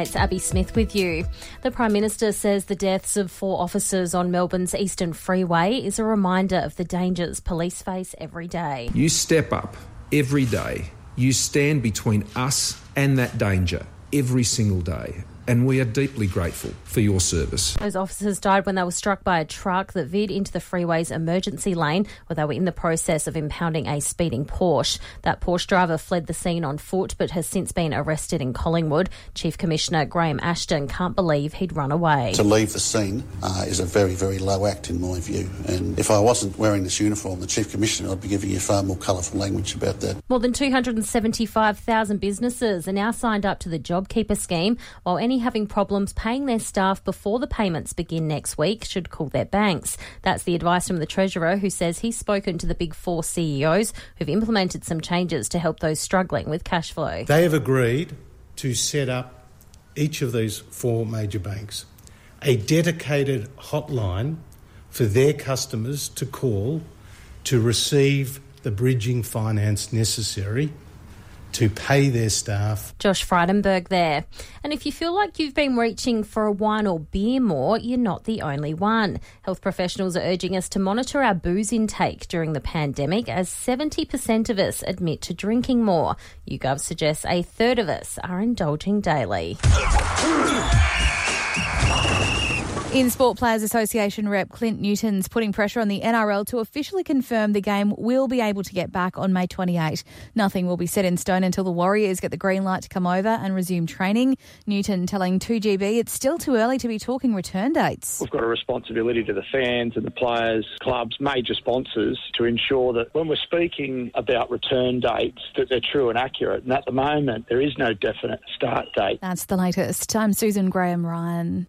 It's Abby Smith with you. The Prime Minister says the deaths of four officers on Melbourne's Eastern Freeway is a reminder of the dangers police face every day. You step up every day. You stand between us and that danger every single day and we are deeply grateful for your service. Those officers died when they were struck by a truck that veered into the freeway's emergency lane where they were in the process of impounding a speeding Porsche. That Porsche driver fled the scene on foot but has since been arrested in Collingwood. Chief Commissioner Graham Ashton can't believe he'd run away. To leave the scene uh, is a very, very low act in my view. And if I wasn't wearing this uniform, the Chief Commissioner, I'd be giving you far more colourful language about that. More than 275,000 businesses are now signed up to the JobKeeper scheme, while any having problems paying their staff before the payments begin next week should call their banks. That's the advice from the Treasurer, who says he's spoken to the big four CEOs who've implemented some changes to help those struggling with cash flow. They have agreed to set up each of these four major banks a dedicated hotline for their customers to call to receive the bridging finance necessary to pay their staff. Josh Frydenberg there. And if you feel like you've been reaching for a wine or beer more, you're not the only one. Health professionals are urging us to monitor our booze intake during the pandemic as 70% of us admit to drinking more. YouGov suggests a third of us are indulging daily. In Sport Players Association rep Clint Newton's putting pressure on the NRL to officially confirm the game will be able to get back on May 28. Nothing will be set in stone until the Warriors get the green light to come over and resume training. Newton telling 2GB it's still too early to be talking return dates. We've got a responsibility to the fans and the players, clubs, major sponsors to ensure that when we're speaking about return dates that they're true and accurate. And at the moment there is no definite start date. That's the latest. I'm Susan Graham Ryan.